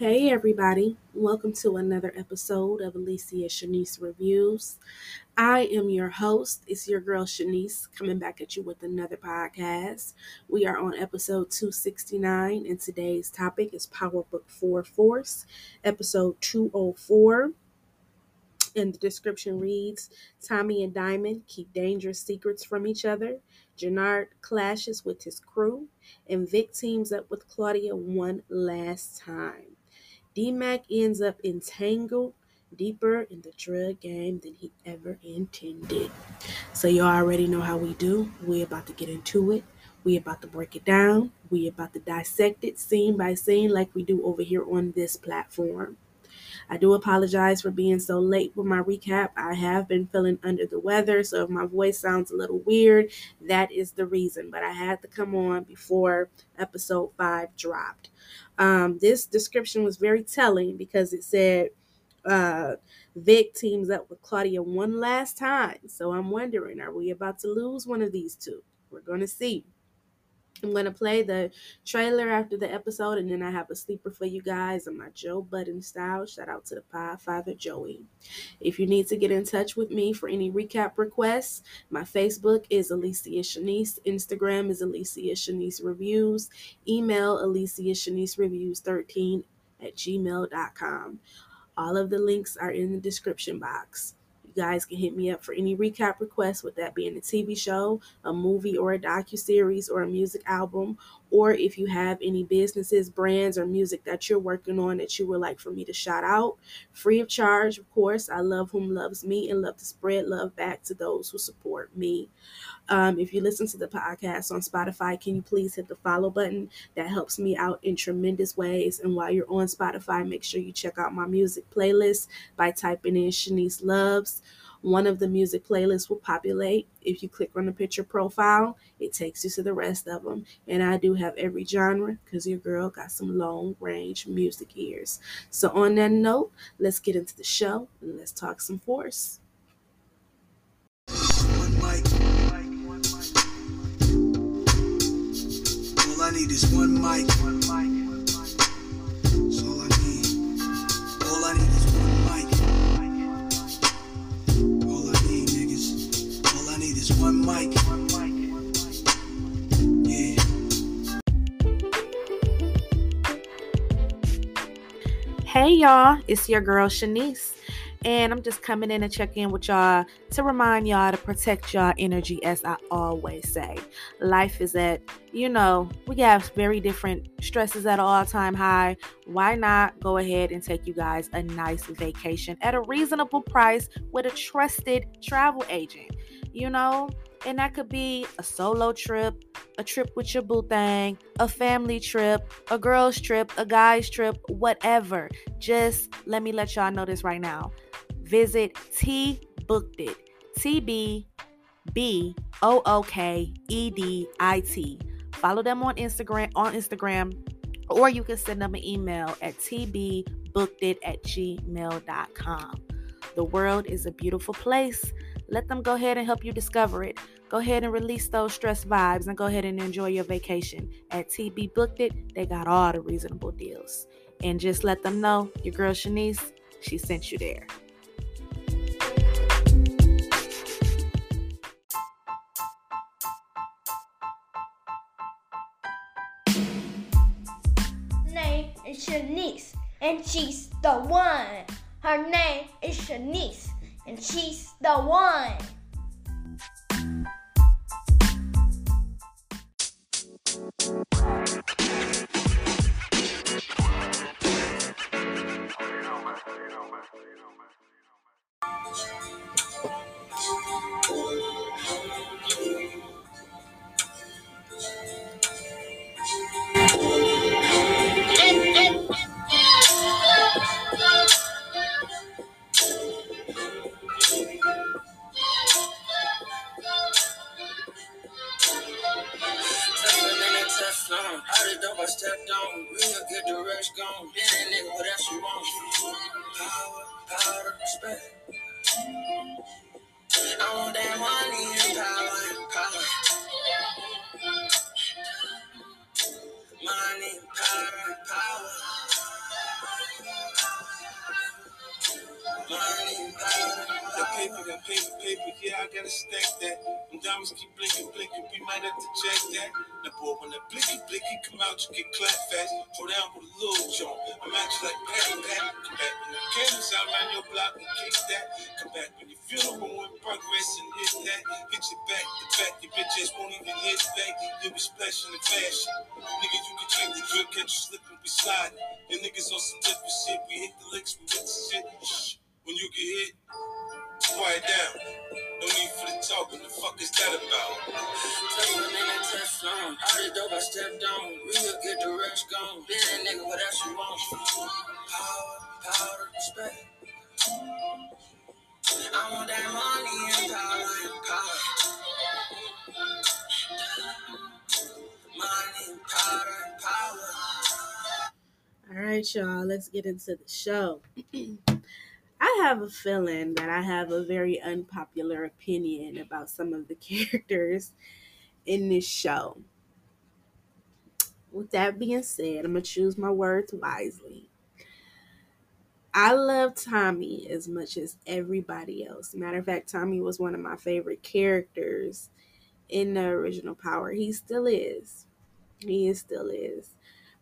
Hey, everybody. Welcome to another episode of Alicia Shanise Reviews. I am your host. It's your girl Shanise coming back at you with another podcast. We are on episode 269, and today's topic is Power Book 4 Force, episode 204. And the description reads Tommy and Diamond keep dangerous secrets from each other. Jenard clashes with his crew, and Vic teams up with Claudia one last time. DMAC ends up entangled deeper in the drug game than he ever intended. So you already know how we do. We about to get into it. We about to break it down. We about to dissect it scene by scene like we do over here on this platform. I do apologize for being so late with my recap. I have been feeling under the weather, so if my voice sounds a little weird, that is the reason. But I had to come on before episode 5 dropped. Um, this description was very telling because it said uh, Vic teams up with Claudia one last time. So I'm wondering, are we about to lose one of these two? We're going to see. I'm going to play the trailer after the episode, and then I have a sleeper for you guys in my Joe Budden style. Shout out to the Pie Father Joey. If you need to get in touch with me for any recap requests, my Facebook is Alicia Shanise. Instagram is Alicia Shanise Reviews. Email Alicia Shanise Reviews 13 at gmail.com. All of the links are in the description box. You guys can hit me up for any recap requests, with that being a TV show, a movie, or a docu series, or a music album, or if you have any businesses, brands, or music that you're working on that you would like for me to shout out, free of charge, of course. I love whom loves me and love to spread love back to those who support me. Um, if you listen to the podcast on Spotify, can you please hit the follow button? That helps me out in tremendous ways. And while you're on Spotify, make sure you check out my music playlist by typing in Shanise Loves. One of the music playlists will populate. If you click on the picture profile, it takes you to the rest of them. And I do have every genre because your girl got some long range music ears. So, on that note, let's get into the show and let's talk some force. All I need is one mic. That's all I need. All I need is one mic. All I need, niggas. All I need is one mic. Hey y'all, it's your girl Shanise. And I'm just coming in to check in with y'all to remind y'all to protect y'all energy, as I always say. Life is at, you know, we have very different stresses at all time high. Why not go ahead and take you guys a nice vacation at a reasonable price with a trusted travel agent? You know, and that could be a solo trip, a trip with your boo thing, a family trip, a girl's trip, a guy's trip, whatever. Just let me let y'all know this right now visit T Booked It. T B B O O K E D I T. Follow them on Instagram on Instagram, or you can send them an email at tbbookedit at gmail.com. The world is a beautiful place. Let them go ahead and help you discover it. Go ahead and release those stress vibes and go ahead and enjoy your vacation. At TB Booked It, they got all the reasonable deals. And just let them know your girl Shanise, she sent you there. And she's the one. Her name is Shanise, and she's the one. stepped on. Real good. the rest gone. Then that nigga what else you want? Power, power, respect. I want that money and power, power. Money, power, power. Money, power, power. The paper, the paper, paper, yeah, I gotta stack that diamonds keep blinking, blinking, we might have to check that. Now, boy, when that blicky, blicky come out, you get clapped fast. Throw down with a little joint. I'm you like Pat. Come back when the candles out around your block and kick that. Come back when you feel the room in progress and hit that. Hit your back to back, your bitch ass won't even hit back. You be splashing in the fashion. Nigga, you can change the drip, catch you slipping, we slide. And niggas on some different shit. We hit the licks, we hit the shit. When you get hit, quiet down. No need for the talk, what the fuck is that about? Tell in that Teflon. All the dope I stepped on. Real get the rest gone. Then that nigga, what else you want? Power, power, respect. I want that money and power and power. Money and power and power. All right, y'all, let's get into the show. I have a feeling that I have a very unpopular opinion about some of the characters in this show. With that being said, I'm going to choose my words wisely. I love Tommy as much as everybody else. Matter of fact, Tommy was one of my favorite characters in the original Power. He still is. He is still is.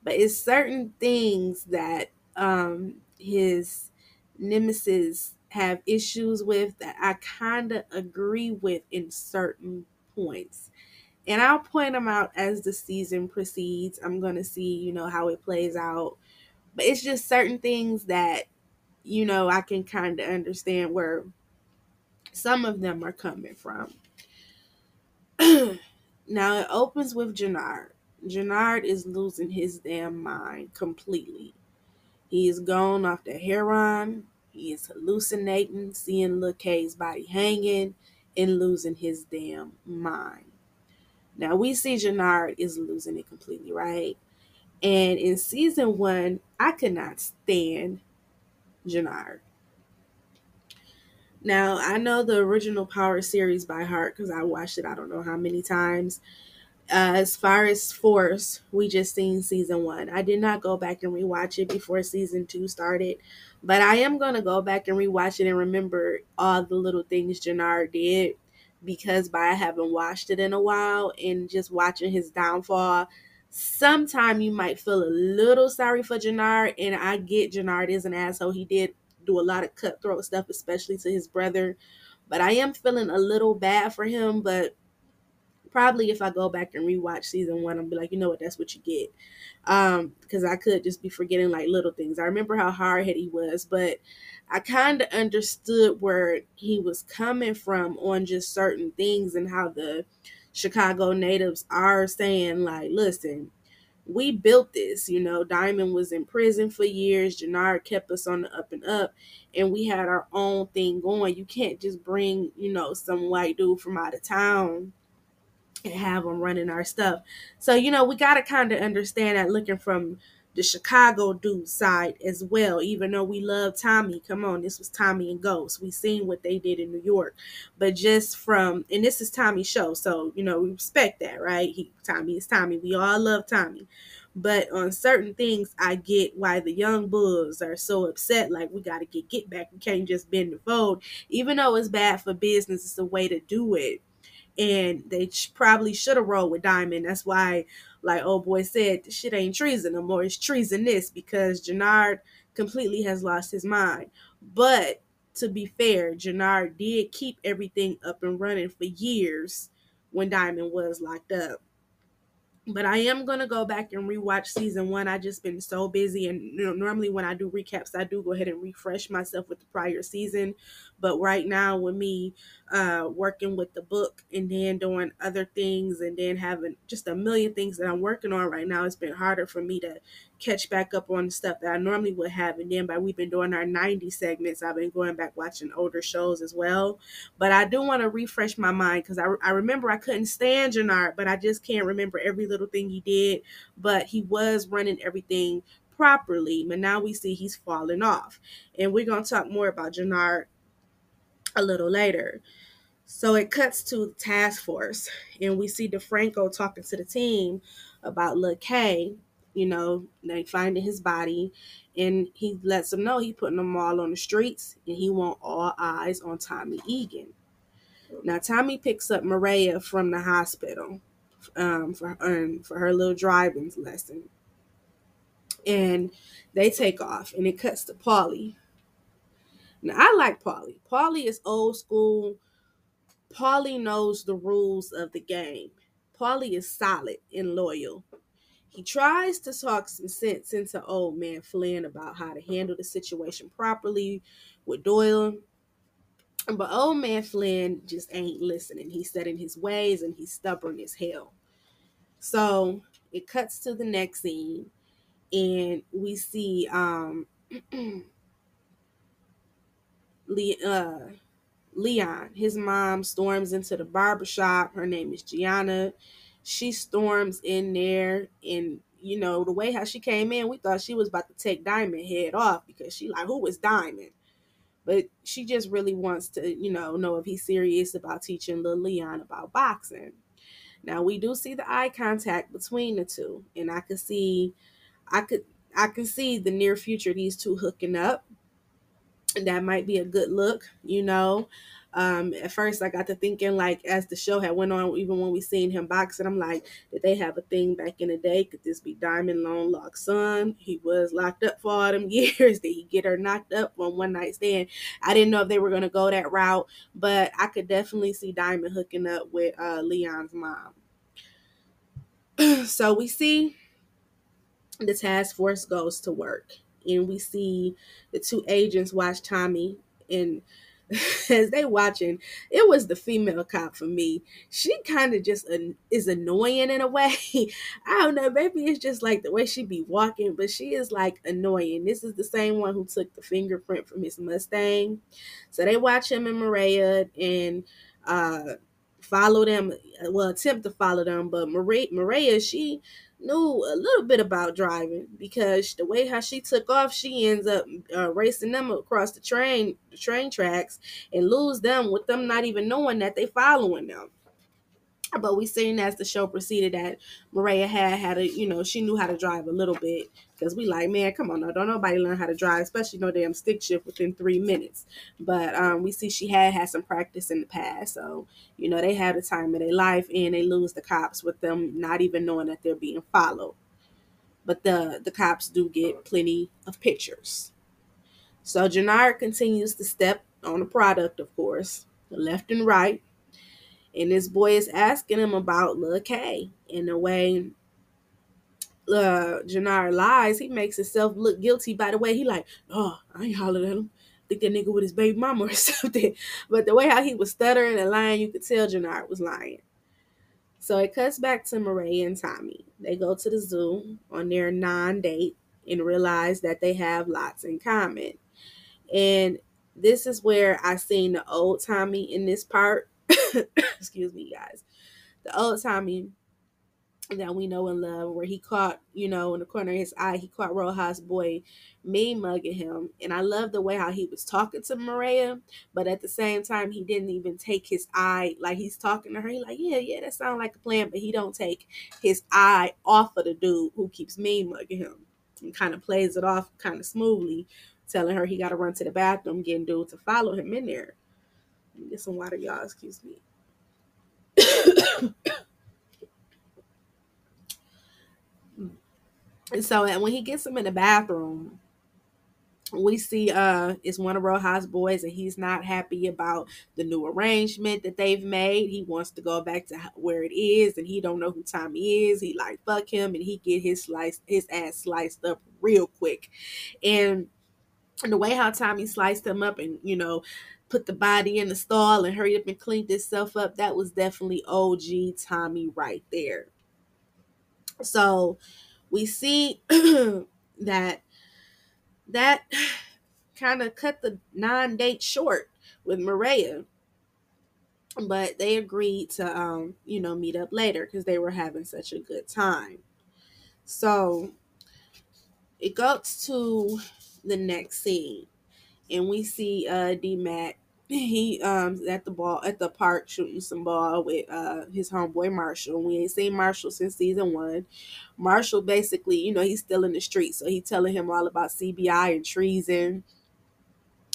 But it's certain things that um his nemesis have issues with that I kind of agree with in certain points. And I'll point them out as the season proceeds. I'm going to see, you know, how it plays out. But it's just certain things that, you know, I can kind of understand where some of them are coming from. now it opens with Jenard. Jenard is losing his damn mind completely. He is gone off the heroin. He is hallucinating, seeing Lil K's body hanging, and losing his damn mind. Now we see Jenard is losing it completely, right? And in season one, I could not stand Jenard. Now I know the original Power series by heart because I watched it I don't know how many times. As far as Force, we just seen season one. I did not go back and rewatch it before season two started, but I am gonna go back and rewatch it and remember all the little things Jenard did because by having watched it in a while and just watching his downfall, sometime you might feel a little sorry for Jenard, and I get Jenard is an asshole. He did do a lot of cutthroat stuff, especially to his brother. But I am feeling a little bad for him, but probably if I go back and rewatch season one, I'll be like, you know what, that's what you get. Um, because I could just be forgetting like little things. I remember how hard headed he was, but I kind of understood where he was coming from on just certain things and how the Chicago natives are saying, like, listen, we built this. You know, Diamond was in prison for years. Jenard kept us on the up and up, and we had our own thing going. You can't just bring, you know, some white dude from out of town and have them running our stuff. So, you know, we got to kind of understand that looking from the Chicago dude side as well, even though we love Tommy. Come on, this was Tommy and Ghost. We seen what they did in New York. But just from and this is Tommy's show, so you know, we respect that, right? He Tommy is Tommy. We all love Tommy. But on certain things, I get why the young bulls are so upset. Like we got to get get back. We can't just bend the fold, even though it's bad for business. It's a way to do it and they probably should have rolled with Diamond. That's why, like old boy said, this shit ain't treason no more. It's treasonous because Jenard completely has lost his mind. But to be fair, Jenard did keep everything up and running for years when Diamond was locked up but I am gonna go back and rewatch season one. I just been so busy, and you know, normally when I do recaps, I do go ahead and refresh myself with the prior season. But right now, with me uh, working with the book and then doing other things, and then having just a million things that I'm working on right now, it's been harder for me to catch back up on the stuff that I normally would have. And then by we've been doing our 90 segments, I've been going back watching older shows as well. But I do want to refresh my mind because I, I remember I couldn't stand Jenard, but I just can't remember every little thing he did. But he was running everything properly. But now we see he's falling off. And we're going to talk more about Jenard a little later. So it cuts to the task force, and we see DeFranco talking to the team about Lil you know, they finding his body and he lets them know he putting them all on the streets and he want all eyes on Tommy Egan. Now Tommy picks up Maria from the hospital um, for um, for her little driving lesson, and they take off, and it cuts to Paulie. Now I like Paulie. Paulie is old school. Paulie knows the rules of the game. Paulie is solid and loyal. He tries to talk some sense into old man Flynn about how to handle the situation properly with Doyle. But old man Flynn just ain't listening. He's set in his ways and he's stubborn as hell. So it cuts to the next scene and we see um Le- uh, Leon. His mom storms into the barbershop. Her name is Gianna. She storms in there and you know, the way how she came in, we thought she was about to take Diamond head off because she like, who is Diamond? But she just really wants to, you know, know if he's serious about teaching little Leon about boxing. Now we do see the eye contact between the two, and I could see, I could, I can see the near future these two hooking up. That might be a good look, you know. Um, at first, I got to thinking like as the show had went on, even when we seen him boxing, I'm like, did they have a thing back in the day? Could this be Diamond Lone Lock's son? He was locked up for all them years. Did he get her knocked up on one night stand? I didn't know if they were gonna go that route, but I could definitely see Diamond hooking up with uh, Leon's mom. so we see the task force goes to work, and we see the two agents watch Tommy and as they watching, it was the female cop for me. She kind of just uh, is annoying in a way. I don't know, maybe it's just like the way she be walking, but she is like annoying. This is the same one who took the fingerprint from his Mustang. So they watch him and Maria and uh follow them, well attempt to follow them, but Maria, Maria she knew a little bit about driving because the way how she took off, she ends up uh, racing them across the train, the train tracks, and lose them with them not even knowing that they following them. But we seen as the show proceeded that Maria had had a, you know, she knew how to drive a little bit because we like, man, come on, now, don't nobody learn how to drive, especially no damn stick shift within three minutes. But um, we see she had had some practice in the past, so you know they had the time of their life, and they lose the cops with them not even knowing that they're being followed. But the the cops do get plenty of pictures. So Jenard continues to step on the product, of course, left and right. And this boy is asking him about Lil K. In the way uh Jenard lies, he makes himself look guilty by the way he like, oh, I ain't hollered at him. think that nigga with his baby mama or something. But the way how he was stuttering and lying, you could tell Jenard was lying. So it cuts back to Maria and Tommy. They go to the zoo on their non-date and realize that they have lots in common. And this is where I seen the old Tommy in this part. Excuse me, guys. The old Tommy that we know and love, where he caught, you know, in the corner of his eye, he caught Rojas boy me mugging him. And I love the way how he was talking to Maria, but at the same time, he didn't even take his eye, like he's talking to her. He like, yeah, yeah, that sounds like a plan, but he don't take his eye off of the dude who keeps me mugging him and kind of plays it off kind of smoothly, telling her he got to run to the bathroom, getting dude to follow him in there. Get some water, y'all. Excuse me. And so and when he gets him in the bathroom, we see uh it's one of Rojas boys and he's not happy about the new arrangement that they've made. He wants to go back to where it is and he don't know who Tommy is. He like fuck him and he get his slice his ass sliced up real quick. And the way how Tommy sliced him up and you know put the body in the stall and hurried up and cleaned itself up, that was definitely OG Tommy right there. So we see that that kind of cut the non-date short with Maria. But they agreed to um, you know, meet up later because they were having such a good time. So it goes to the next scene and we see uh D Mac he um at the ball at the park shooting some ball with uh his homeboy Marshall. We ain't seen Marshall since season one. Marshall basically, you know, he's still in the street, so he telling him all about CBI and treason.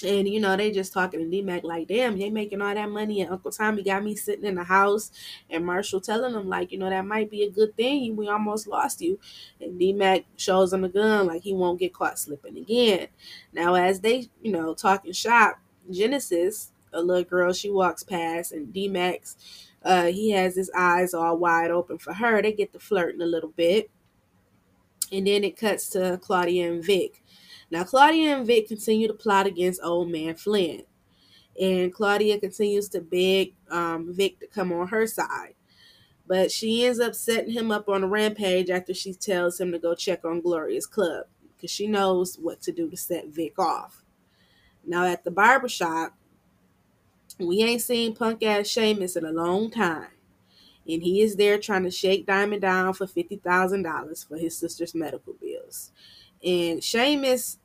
And you know, they just talking to D-Mac like, damn, they making all that money and Uncle Tommy got me sitting in the house and Marshall telling them like, you know, that might be a good thing. We almost lost you. And D-Mac shows him the gun like he won't get caught slipping again. Now as they, you know, talking shop, Genesis, a little girl, she walks past and D-Max, uh, he has his eyes all wide open for her. They get to flirting a little bit. And then it cuts to Claudia and Vic. Now, Claudia and Vic continue to plot against old man Flynn. And Claudia continues to beg um, Vic to come on her side. But she ends up setting him up on a rampage after she tells him to go check on Gloria's club because she knows what to do to set Vic off. Now, at the barbershop, we ain't seen punk ass Seamus in a long time. And he is there trying to shake Diamond down for $50,000 for his sister's medical bills. And Seamus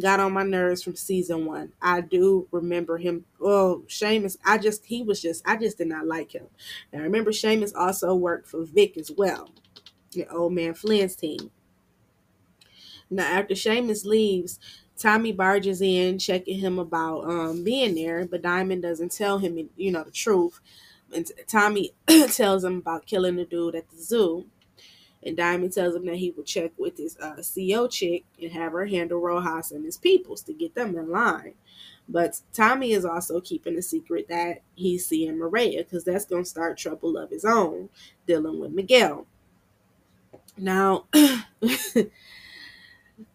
got on my nerves from season one. I do remember him. Well, Seamus, I just, he was just, I just did not like him. Now, remember, Seamus also worked for Vic as well, the old man Flynn's team. Now, after Seamus leaves, Tommy barges in, checking him about um, being there, but Diamond doesn't tell him, you know, the truth. And Tommy tells him about killing the dude at the zoo. And Diamond tells him that he will check with his uh, CO chick and have her handle Rojas and his peoples to get them in line. But Tommy is also keeping a secret that he's seeing Maria because that's going to start trouble of his own dealing with Miguel. Now,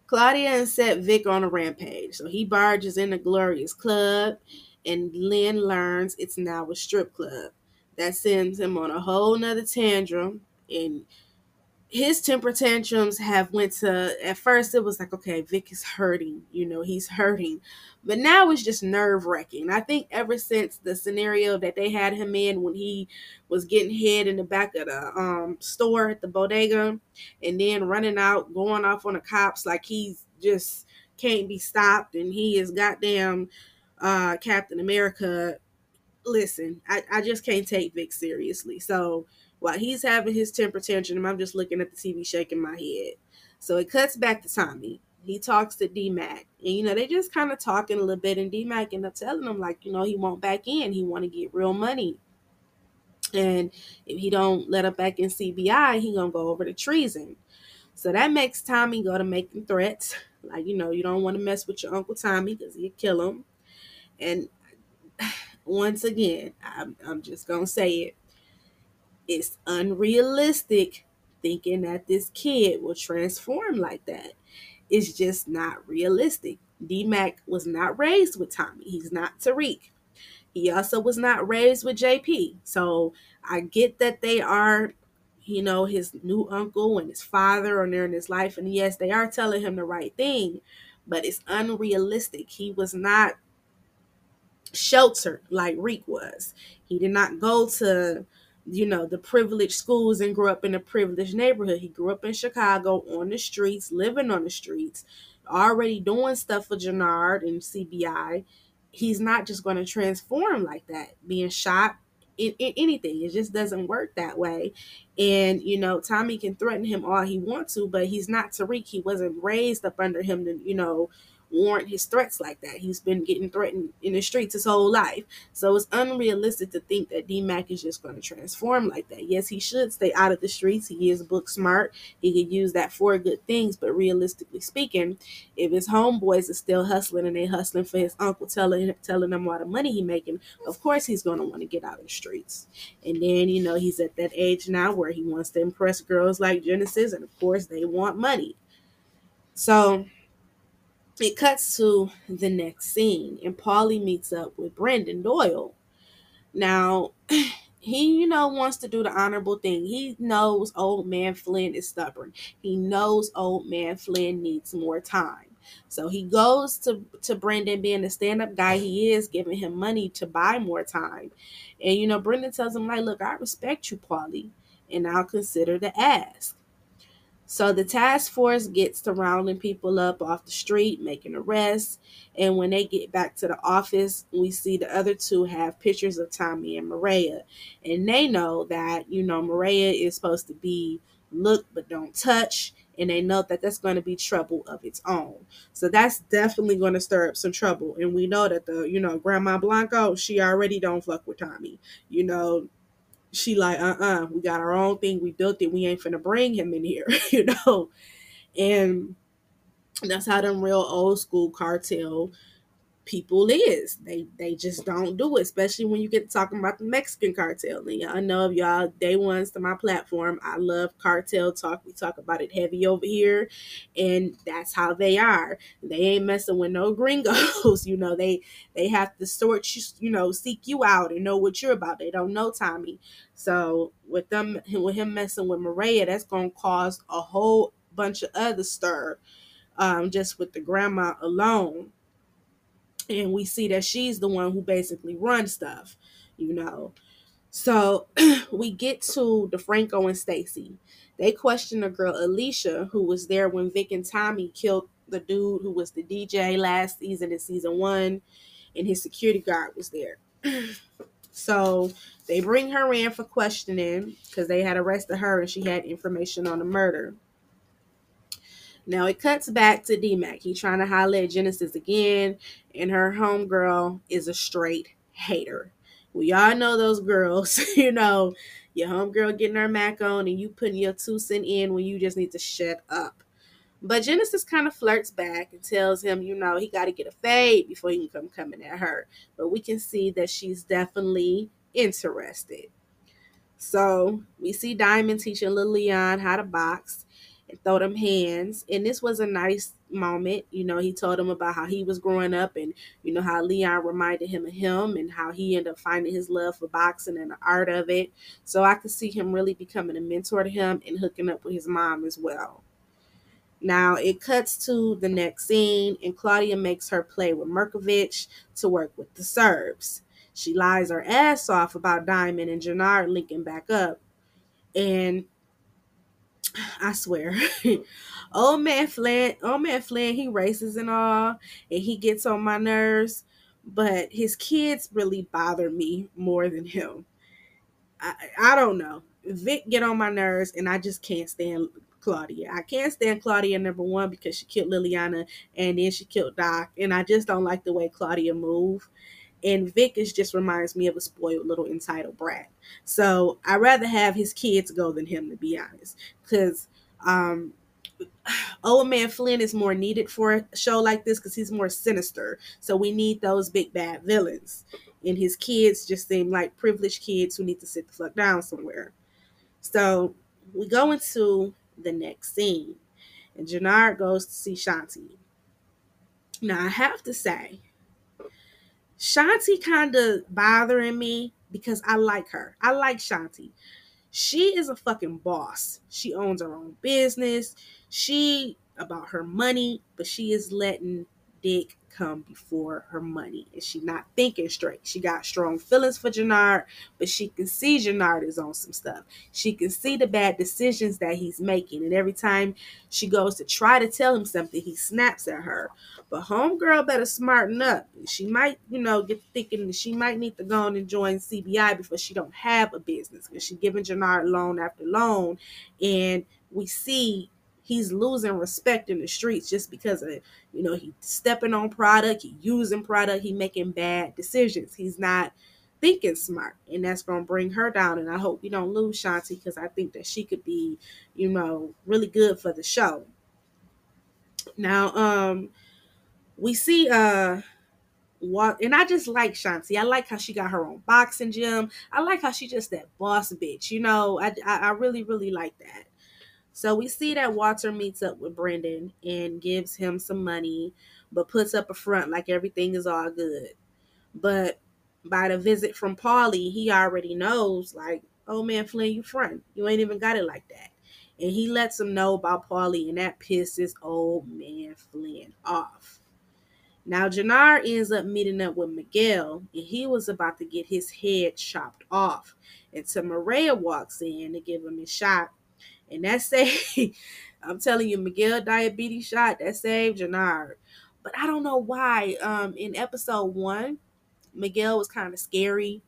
Claudia and set Vic on a rampage. So he barges into Gloria's club, and Lynn learns it's now a strip club. That sends him on a whole nother tantrum. And his temper tantrums have went to at first it was like okay vic is hurting you know he's hurting. But now it's just nerve wracking i think ever since the scenario that they had him in when he was getting hit in the back of the um, store at the bodega and then running out going off on the cops like he's just can't be stopped and he is goddamn uh, captain america. Listen I, I just can't take vic seriously. So while he's having his temper tantrum, I'm just looking at the TV shaking my head. So it cuts back to Tommy. He talks to D Mac. And you know, they just kind of talking a little bit, and D Mac end up telling him, like, you know, he won't back in. He wanna get real money. And if he don't let up back in CBI, he gonna go over to treason. So that makes Tommy go to making threats. Like, you know, you don't want to mess with your Uncle Tommy because he'll kill him. And once again, I'm, I'm just going to say it it's unrealistic thinking that this kid will transform like that. It's just not realistic. D-Mac was not raised with Tommy. He's not Tariq. He also was not raised with JP. So I get that they are, you know, his new uncle and his father are there in his life. And yes, they are telling him the right thing, but it's unrealistic. He was not sheltered like Reek was. He did not go to you know, the privileged schools and grew up in a privileged neighborhood. He grew up in Chicago on the streets, living on the streets, already doing stuff for Jenard and CBI. He's not just going to transform like that, being shot in, in, anything. It just doesn't work that way. And, you know, Tommy can threaten him all he wants to, but he's not Tariq. He wasn't raised up under him to, you know, warrant his threats like that. He's been getting threatened in the streets his whole life. So it's unrealistic to think that D Mac is just going to transform like that. Yes, he should stay out of the streets. He is book smart. He could use that for good things. But realistically speaking, if his homeboys are still hustling and they hustling for his uncle telling telling them all the money he making, of course he's going to want to get out of the streets. And then, you know, he's at that age now where he wants to impress girls like Genesis. And of course they want money. So it cuts to the next scene, and Paulie meets up with Brendan Doyle. Now, he, you know, wants to do the honorable thing. He knows old man Flynn is stubborn. He knows old man Flynn needs more time. So he goes to, to Brendan, being the stand up guy he is, giving him money to buy more time. And, you know, Brendan tells him, like, look, I respect you, Paulie, and I'll consider the ask. So the task force gets to rounding people up off the street, making arrests. And when they get back to the office, we see the other two have pictures of Tommy and Maria. And they know that, you know, Maria is supposed to be look but don't touch. and they know that that's going to be trouble of its own. So that's definitely going to stir up some trouble. And we know that the, you know, Grandma Blanco, she already don't fuck with Tommy. You know, she like, uh-uh, we got our own thing. We built it. We ain't finna bring him in here, you know. And that's how them real old school cartel people is. They they just don't do it, especially when you get talking about the Mexican cartel. And y'all know of y'all day ones to my platform. I love cartel talk. We talk about it heavy over here, and that's how they are. They ain't messing with no gringos. you know, they they have to sort you, you know, seek you out and know what you're about. They don't know Tommy. So with them with him messing with Maria, that's gonna cause a whole bunch of other stir. Um, just with the grandma alone and we see that she's the one who basically runs stuff, you know. So we get to DeFranco and Stacy. They question the girl Alicia, who was there when Vic and Tommy killed the dude who was the DJ last season in season one, and his security guard was there. so they bring her in for questioning because they had arrested her and she had information on the murder. Now it cuts back to D-Mac. He trying to at Genesis again, and her homegirl is a straight hater. We all know those girls, you know, your homegirl getting her Mac on and you putting your two cent in when you just need to shut up. But Genesis kind of flirts back and tells him, you know, he got to get a fade before he can come coming at her. But we can see that she's definitely interested. So we see Diamond teaching little Leon how to box throw them hands. And this was a nice moment. You know, he told him about how he was growing up and, you know, how Leon reminded him of him and how he ended up finding his love for boxing and the art of it. So I could see him really becoming a mentor to him and hooking up with his mom as well. Now it cuts to the next scene, and Claudia makes her play with Mirkovich to work with the Serbs. She lies her ass off about Diamond and Jenard linking back up. And I swear. old man Flynn, old man Flynn, he races and all, and he gets on my nerves, but his kids really bother me more than him. I, I don't know. Vic get on my nerves, and I just can't stand Claudia. I can't stand Claudia number one because she killed Liliana and then she killed Doc, and I just don't like the way Claudia move. And Vic is just reminds me of a spoiled little entitled brat. So I'd rather have his kids go than him, to be honest. Because um, Old Man Flynn is more needed for a show like this because he's more sinister. So we need those big bad villains. And his kids just seem like privileged kids who need to sit the fuck down somewhere. So we go into the next scene. And Jenard goes to see Shanti. Now I have to say, Shanti kind of bothering me because I like her. I like Shanti. She is a fucking boss. She owns her own business. She about her money, but she is letting Dick come before her money. And she not thinking straight. She got strong feelings for Jenard, but she can see Jenard is on some stuff. She can see the bad decisions that he's making. And every time she goes to try to tell him something, he snaps at her. But homegirl better smarten up. She might, you know, get thinking that she might need to go and join CBI before she don't have a business. Because she giving Jenard loan after loan. And we see he's losing respect in the streets just because of you know he stepping on product he using product he making bad decisions he's not thinking smart and that's going to bring her down and i hope we don't lose shanti because i think that she could be you know really good for the show now um we see uh what and I just like Shanti. I like how she got her own boxing gym. I like how she just that boss bitch. You know, I I, I really really like that. So we see that Walter meets up with Brendan and gives him some money, but puts up a front like everything is all good. But by the visit from Paulie, he already knows, like, oh man, Flynn, you front. You ain't even got it like that. And he lets him know about Paulie, and that pisses old man Flynn off. Now, Jenard ends up meeting up with Miguel, and he was about to get his head chopped off. Until Maria walks in to give him a shot and that saved, I'm telling you, Miguel diabetes shot, that saved Jenard. But I don't know why. Um, in episode one, Miguel was kind of scary.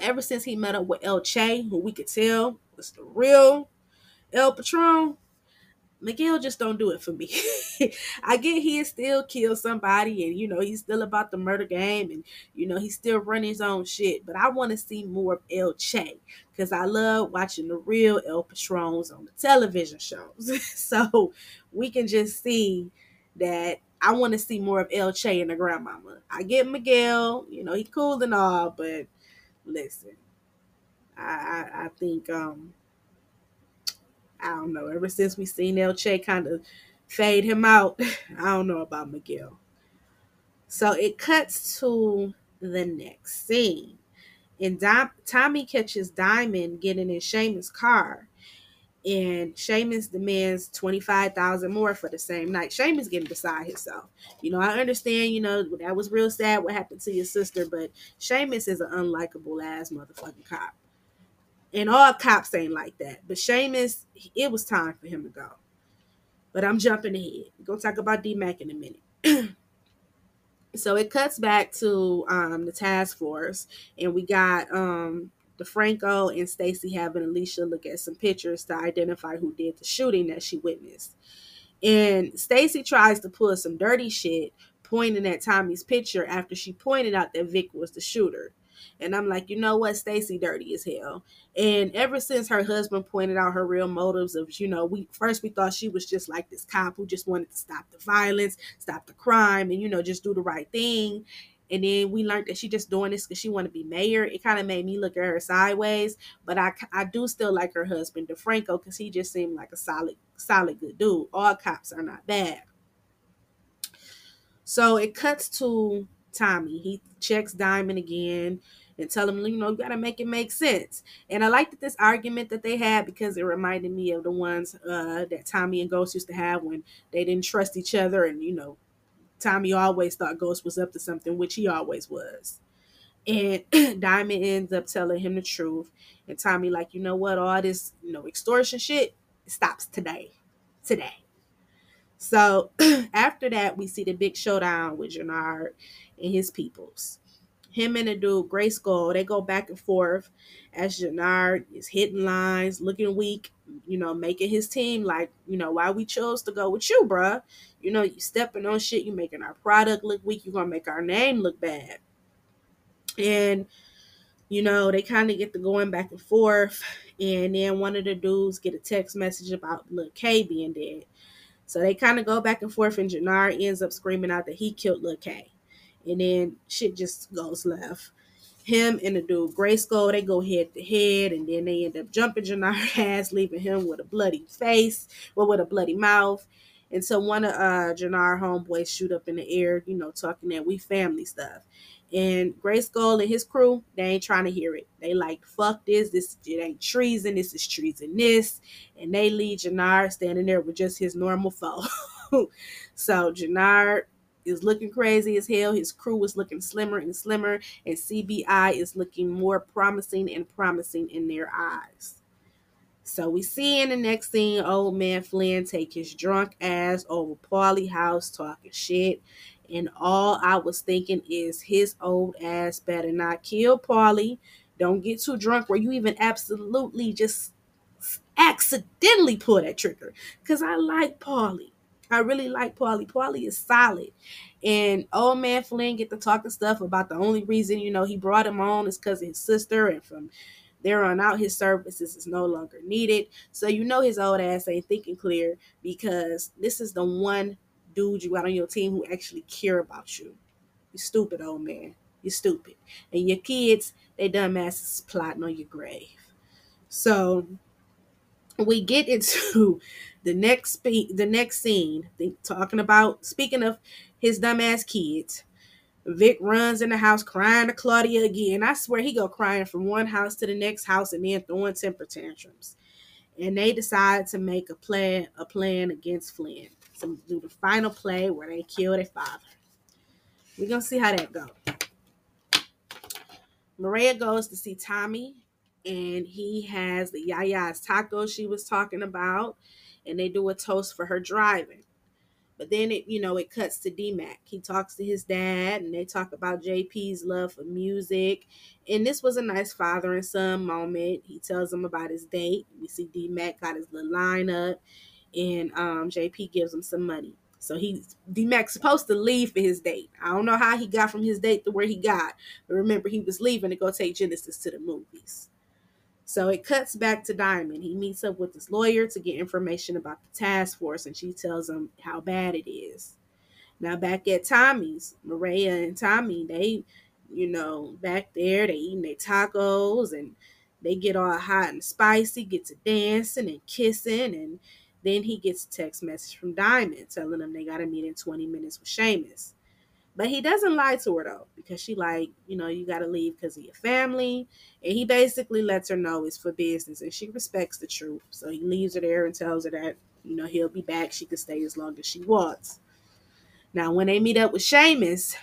Ever since he met up with El Che, who we could tell was the real El Patron, Miguel just don't do it for me. I get he still kill somebody and you know he's still about the murder game and you know he's still running his own shit. But I want to see more of El Che because I love watching the real El Patrons on the television shows. so we can just see that I want to see more of El Che and the grandmama. I get Miguel, you know, he cool and all, but listen, I I, I think um I don't know. Ever since we seen El Che kind of fade him out, I don't know about Miguel. So it cuts to the next scene. And Di- Tommy catches Diamond getting in Seamus' car. And Seamus demands 25000 more for the same night. Seamus getting beside himself. You know, I understand, you know, that was real sad what happened to your sister, but Seamus is an unlikable ass motherfucking cop. And all cops ain't like that. But Seamus, it was time for him to go. But I'm jumping ahead. We're to talk about D Mac in a minute. so it cuts back to um, the task force, and we got um, DeFranco and Stacy having Alicia look at some pictures to identify who did the shooting that she witnessed. And Stacy tries to pull some dirty shit, pointing at Tommy's picture after she pointed out that Vic was the shooter. And I'm like, you know what? Stacy dirty as hell. And ever since her husband pointed out her real motives of, you know, we first we thought she was just like this cop who just wanted to stop the violence, stop the crime, and you know, just do the right thing. And then we learned that she just doing this because she want to be mayor. It kind of made me look at her sideways, but I, I do still like her husband DeFranco because he just seemed like a solid solid good dude. All cops are not bad. So it cuts to Tommy. He checks Diamond again and tell him, you know, you got to make it make sense. And I liked this argument that they had because it reminded me of the ones uh, that Tommy and Ghost used to have when they didn't trust each other. And, you know, Tommy always thought Ghost was up to something, which he always was. And Diamond ends up telling him the truth. And Tommy, like, you know what? All this, you know, extortion shit stops today. Today. So after that, we see the big showdown with Jenard and his peoples him and the dude, Grace Grayskull, they go back and forth as Jenard is hitting lines, looking weak, you know, making his team like, you know, why we chose to go with you, bruh. You know, you stepping on shit, you making our product look weak, you're gonna make our name look bad. And, you know, they kind of get to going back and forth. And then one of the dudes get a text message about Lil K being dead. So they kind of go back and forth, and Jenard ends up screaming out that he killed Lil K and then shit just goes left. Him and the dude Grayskull, they go head to head, and then they end up jumping Jenard's ass, leaving him with a bloody face, well, with a bloody mouth. And so one of uh homeboys shoot up in the air, you know, talking that we family stuff. And Grayskull and his crew, they ain't trying to hear it. They like, fuck this, this it ain't treason, this is treason this. And they leave Jenard standing there with just his normal foe. so Jenard is looking crazy as hell. His crew is looking slimmer and slimmer, and CBI is looking more promising and promising in their eyes. So we see in the next scene, old man Flynn take his drunk ass over Paulie house talking shit. And all I was thinking is his old ass better not kill Paulie. Don't get too drunk where you even absolutely just accidentally pull that trigger. Cause I like Paulie. I really like Paulie. Paulie is solid. And old man Flynn get to talking stuff about the only reason, you know, he brought him on is because his sister. And from there on out, his services is no longer needed. So you know his old ass ain't thinking clear because this is the one dude you got on your team who actually care about you. You stupid old man. You stupid. And your kids, they dumbasses plotting on your grave. So we get into the next spe- the next scene think, talking about speaking of his dumbass kids vic runs in the house crying to claudia again. I swear he go crying from one house to the next house and then throwing temper tantrums. And they decide to make a plan a plan against flynn to do the final play where they kill their father. We're gonna see how that go. Maria goes to see tommy and he has the Yaya's tacos she was talking about, and they do a toast for her driving. But then it, you know, it cuts to D-Mac. He talks to his dad, and they talk about JP's love for music. And this was a nice father and son moment. He tells him about his date. We see D-Mac got his little lineup, and um, JP gives him some money. So he's D Mac supposed to leave for his date. I don't know how he got from his date to where he got, but remember he was leaving to go take Genesis to the movies. So it cuts back to Diamond. He meets up with his lawyer to get information about the task force, and she tells him how bad it is. Now back at Tommy's, Maria and Tommy, they, you know, back there, they eating their tacos and they get all hot and spicy, get to dancing and kissing, and then he gets a text message from Diamond telling him they gotta meet in 20 minutes with Seamus. But he doesn't lie to her though, because she like, you know, you gotta leave because of your family. And he basically lets her know it's for business and she respects the truth. So he leaves her there and tells her that, you know, he'll be back. She can stay as long as she wants. Now when they meet up with Seamus,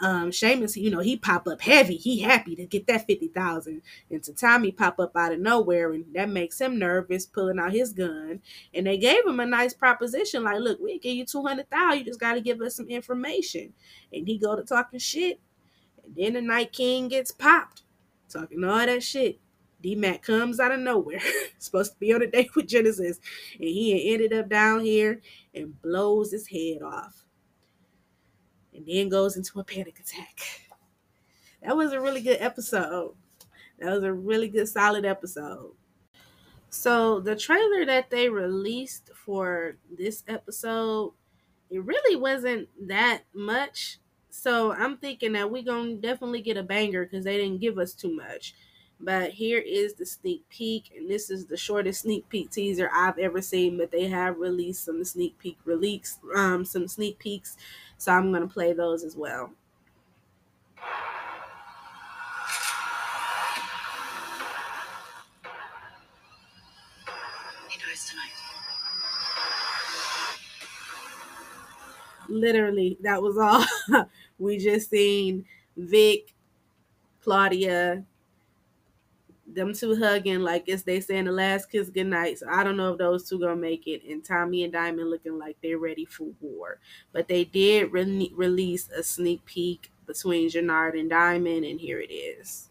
um Seamus, you know, he pop up heavy. He happy to get that fifty thousand. And to Tommy pop up out of nowhere and that makes him nervous, pulling out his gun. And they gave him a nice proposition, like, look, we'll give you two hundred thousand, you just gotta give us some information. And he go to talking shit. And then the Night King gets popped, talking all that shit. D Mac comes out of nowhere, supposed to be on a date with Genesis, and he ended up down here and blows his head off and then goes into a panic attack. That was a really good episode. That was a really good, solid episode. So, the trailer that they released for this episode, it really wasn't that much. So, I'm thinking that we're going to definitely get a banger because they didn't give us too much. But here is the sneak peek, and this is the shortest sneak peek teaser I've ever seen. But they have released some sneak peek release, um, some sneak peeks so I'm going to play those as well. He dies tonight. Literally, that was all. we just seen Vic, Claudia, them two hugging like it's they saying the last kiss goodnight. So I don't know if those two gonna make it. And Tommy and Diamond looking like they're ready for war. But they did re- release a sneak peek between Jenard and Diamond, and here it is.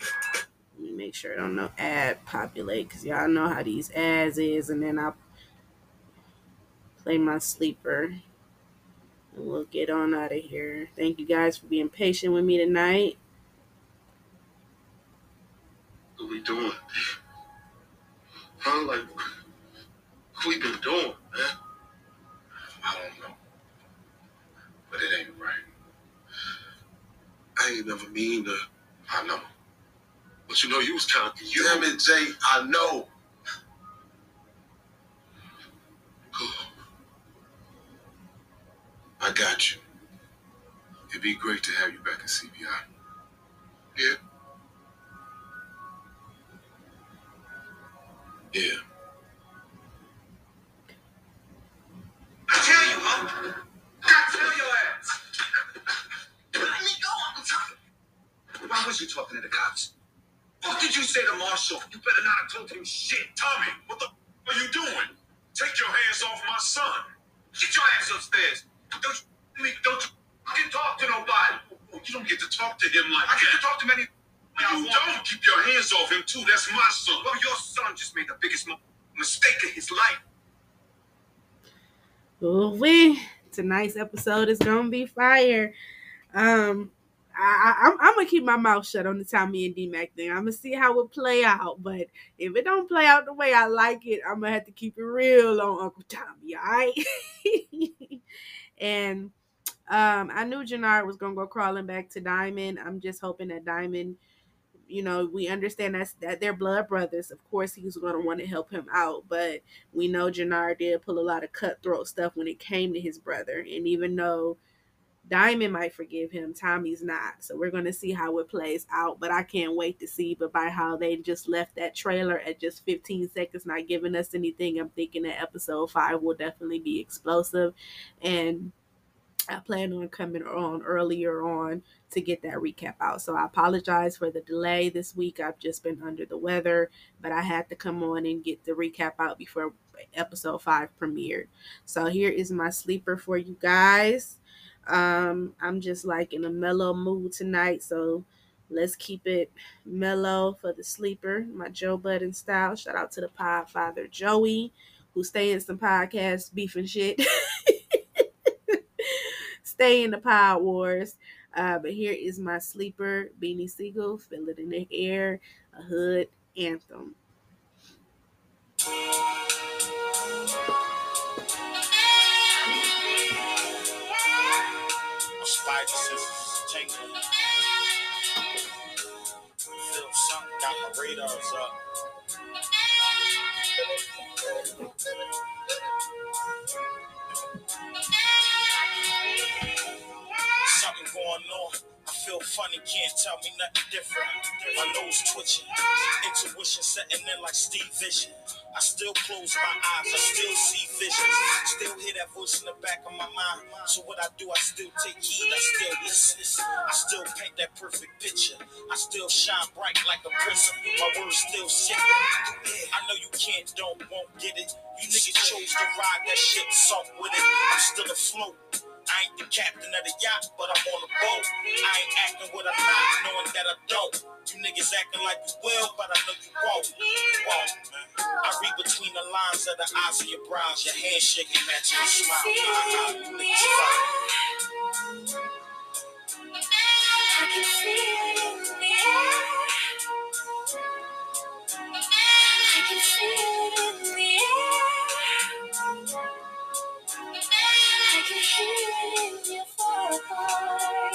Let me make sure I don't know ad populate because y'all know how these ads is, and then I'll play my sleeper. And we'll get on out of here. Thank you guys for being patient with me tonight. What we doing? Huh? Like, what we been doing, man? I don't know. But it ain't right. I ain't never mean to. I know. But you know, you was kind of. You Damn it, Jay. I know. I got you. It'd be great to have you back at CBI. Yeah. Yeah. I tell you, huh? I tell your ass. Let me go, Uncle Tommy. Why was you talking to the cops? What did you say to Marshall? You better not have told him shit. Tommy, what the f- are you doing? Take your hands off my son. Get your ass upstairs. Don't you, don't you fucking talk to nobody. You don't get to talk to him like I that. I get to talk to him you don't keep your hands off him too. That's my son. Well, your son just made the biggest mistake of his life. Oh, we tonight's episode is gonna be fire. Um, I, I, am gonna keep my mouth shut on the Tommy and D Mac thing. I'm gonna see how it play out, but if it don't play out the way I like it, I'm gonna have to keep it real on Uncle Tommy. All right. and um, I knew Jenard was gonna go crawling back to Diamond. I'm just hoping that Diamond you know, we understand that's that they're blood brothers. Of course, he's going to want to help him out, but we know Jenard did pull a lot of cutthroat stuff when it came to his brother. And even though Diamond might forgive him, Tommy's not. So we're going to see how it plays out. But I can't wait to see. But by how they just left that trailer at just 15 seconds, not giving us anything, I'm thinking that episode five will definitely be explosive. And I plan on coming on earlier on to get that recap out. So I apologize for the delay this week. I've just been under the weather, but I had to come on and get the recap out before episode five premiered. So here is my sleeper for you guys. Um, I'm just like in a mellow mood tonight, so let's keep it mellow for the sleeper. My Joe Budden style. Shout out to the pod father Joey who stay in some podcast beef and shit. stay in the pod wars. Uh, but here is my sleeper, Beanie Sigel, Feel It in the Air, a hood anthem. Got my radars up. I feel funny, can't tell me nothing different. My nose twitching, intuition setting in like Steve Vision. I still close my eyes, I still see visions. Still hear that voice in the back of my mind. So what I do, I still take heed, I still listen. I still paint that perfect picture. I still shine bright like a prism. My words still sick. I know you can't, don't, won't get it. You niggas chose to ride that shit, sunk with it. I'm still afloat. I ain't the captain of the yacht, but I'm on the boat. I ain't acting what I'm not, knowing that I don't. You niggas acting like you will, but I know you won't. You won't, man. I read between the lines of the eyes of your brows, your handshake and matching your smile. Niggas. I can feel it in the air. I can feel it in the air. I can hear heart.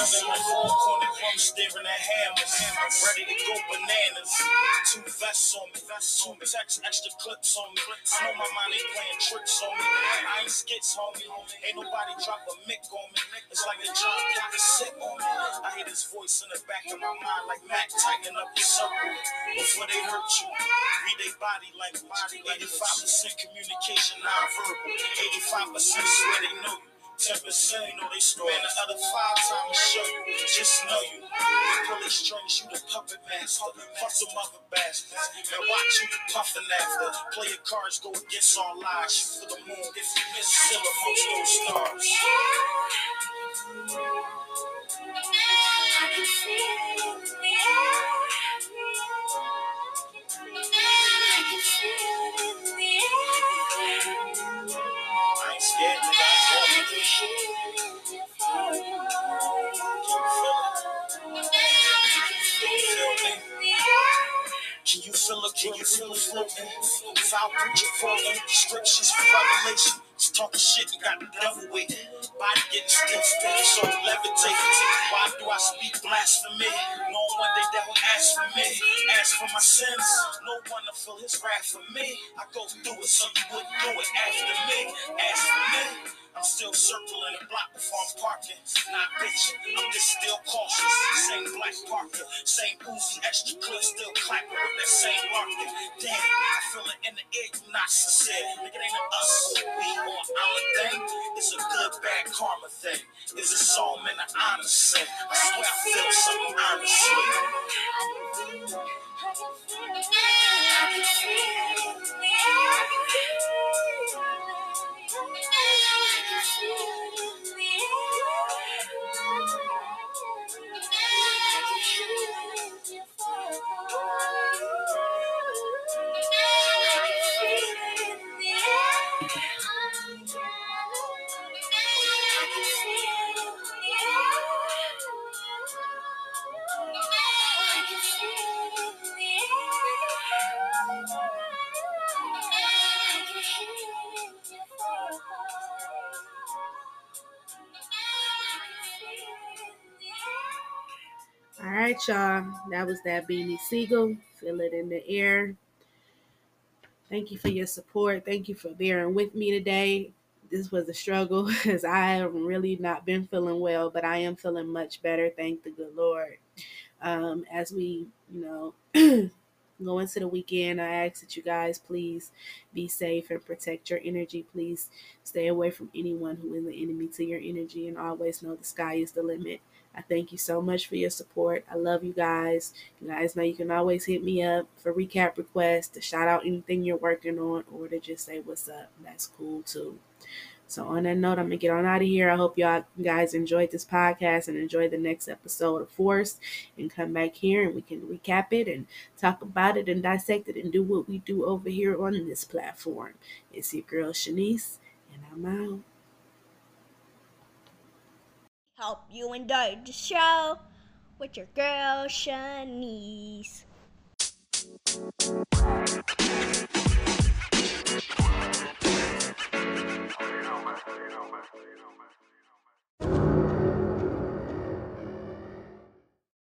Alone in corner staring at hammers, ready to go bananas. Two vests on me, two text, extra clips on me. I know my mind ain't playing tricks on me. I ain't skits, homie. Ain't nobody drop a mic on me. It's like they trying to a sick on me. I hear this voice in the back of my mind like Mac tighten up your circle before they hurt you. Read their body language. 85% communication non-verbal. 85% swear they know you. 10% know they spend the other five times show you. Just know you. Pull their strings, you the puppet master. Fuck some other bastards. And watch you puffing after. Play your cards, go against all lies. Shoot for the moon. If you miss, still amongst those stars. I can feel it can you. hear it. I can you feel it air. Can you feel it? Can you feel it floating? Scriptures for revelation. Just talking shit and got the devil waiting. Body getting stiff, so levitating. Why do I speak blasphemy? Knowing one that will ask for me. Ask for my sins. No one to feel his wrath for me. I go through it so you wouldn't do it after me. Ask for me. I'm still circling the block before I'm parking. Not bitching, I'm just still cautious. Same black Parker, same Uzi, extra clip, still clapping with that same larkin. Damn, I feel it in the air, you not sincere. Nigga, it ain't us we or our thing. It's a good, bad karma thing. It's a soul and an honest I swear I feel something honestly. All right, y'all. That was that Beanie Sigel. Feel it in the air. Thank you for your support. Thank you for bearing with me today. This was a struggle because I have really not been feeling well, but I am feeling much better. Thank the good Lord. Um, as we, you know, go into the weekend, I ask that you guys please be safe and protect your energy. Please stay away from anyone who is the enemy to your energy and always know the sky is the limit. I thank you so much for your support. I love you guys. You guys know you can always hit me up for recap requests, to shout out anything you're working on, or to just say what's up. That's cool too. So on that note, I'm gonna get on out of here. I hope y'all guys enjoyed this podcast and enjoy the next episode of Force and come back here and we can recap it and talk about it and dissect it and do what we do over here on this platform. It's your girl Shanise and I'm out. Hope you enjoyed the show with your girl Shanise. you.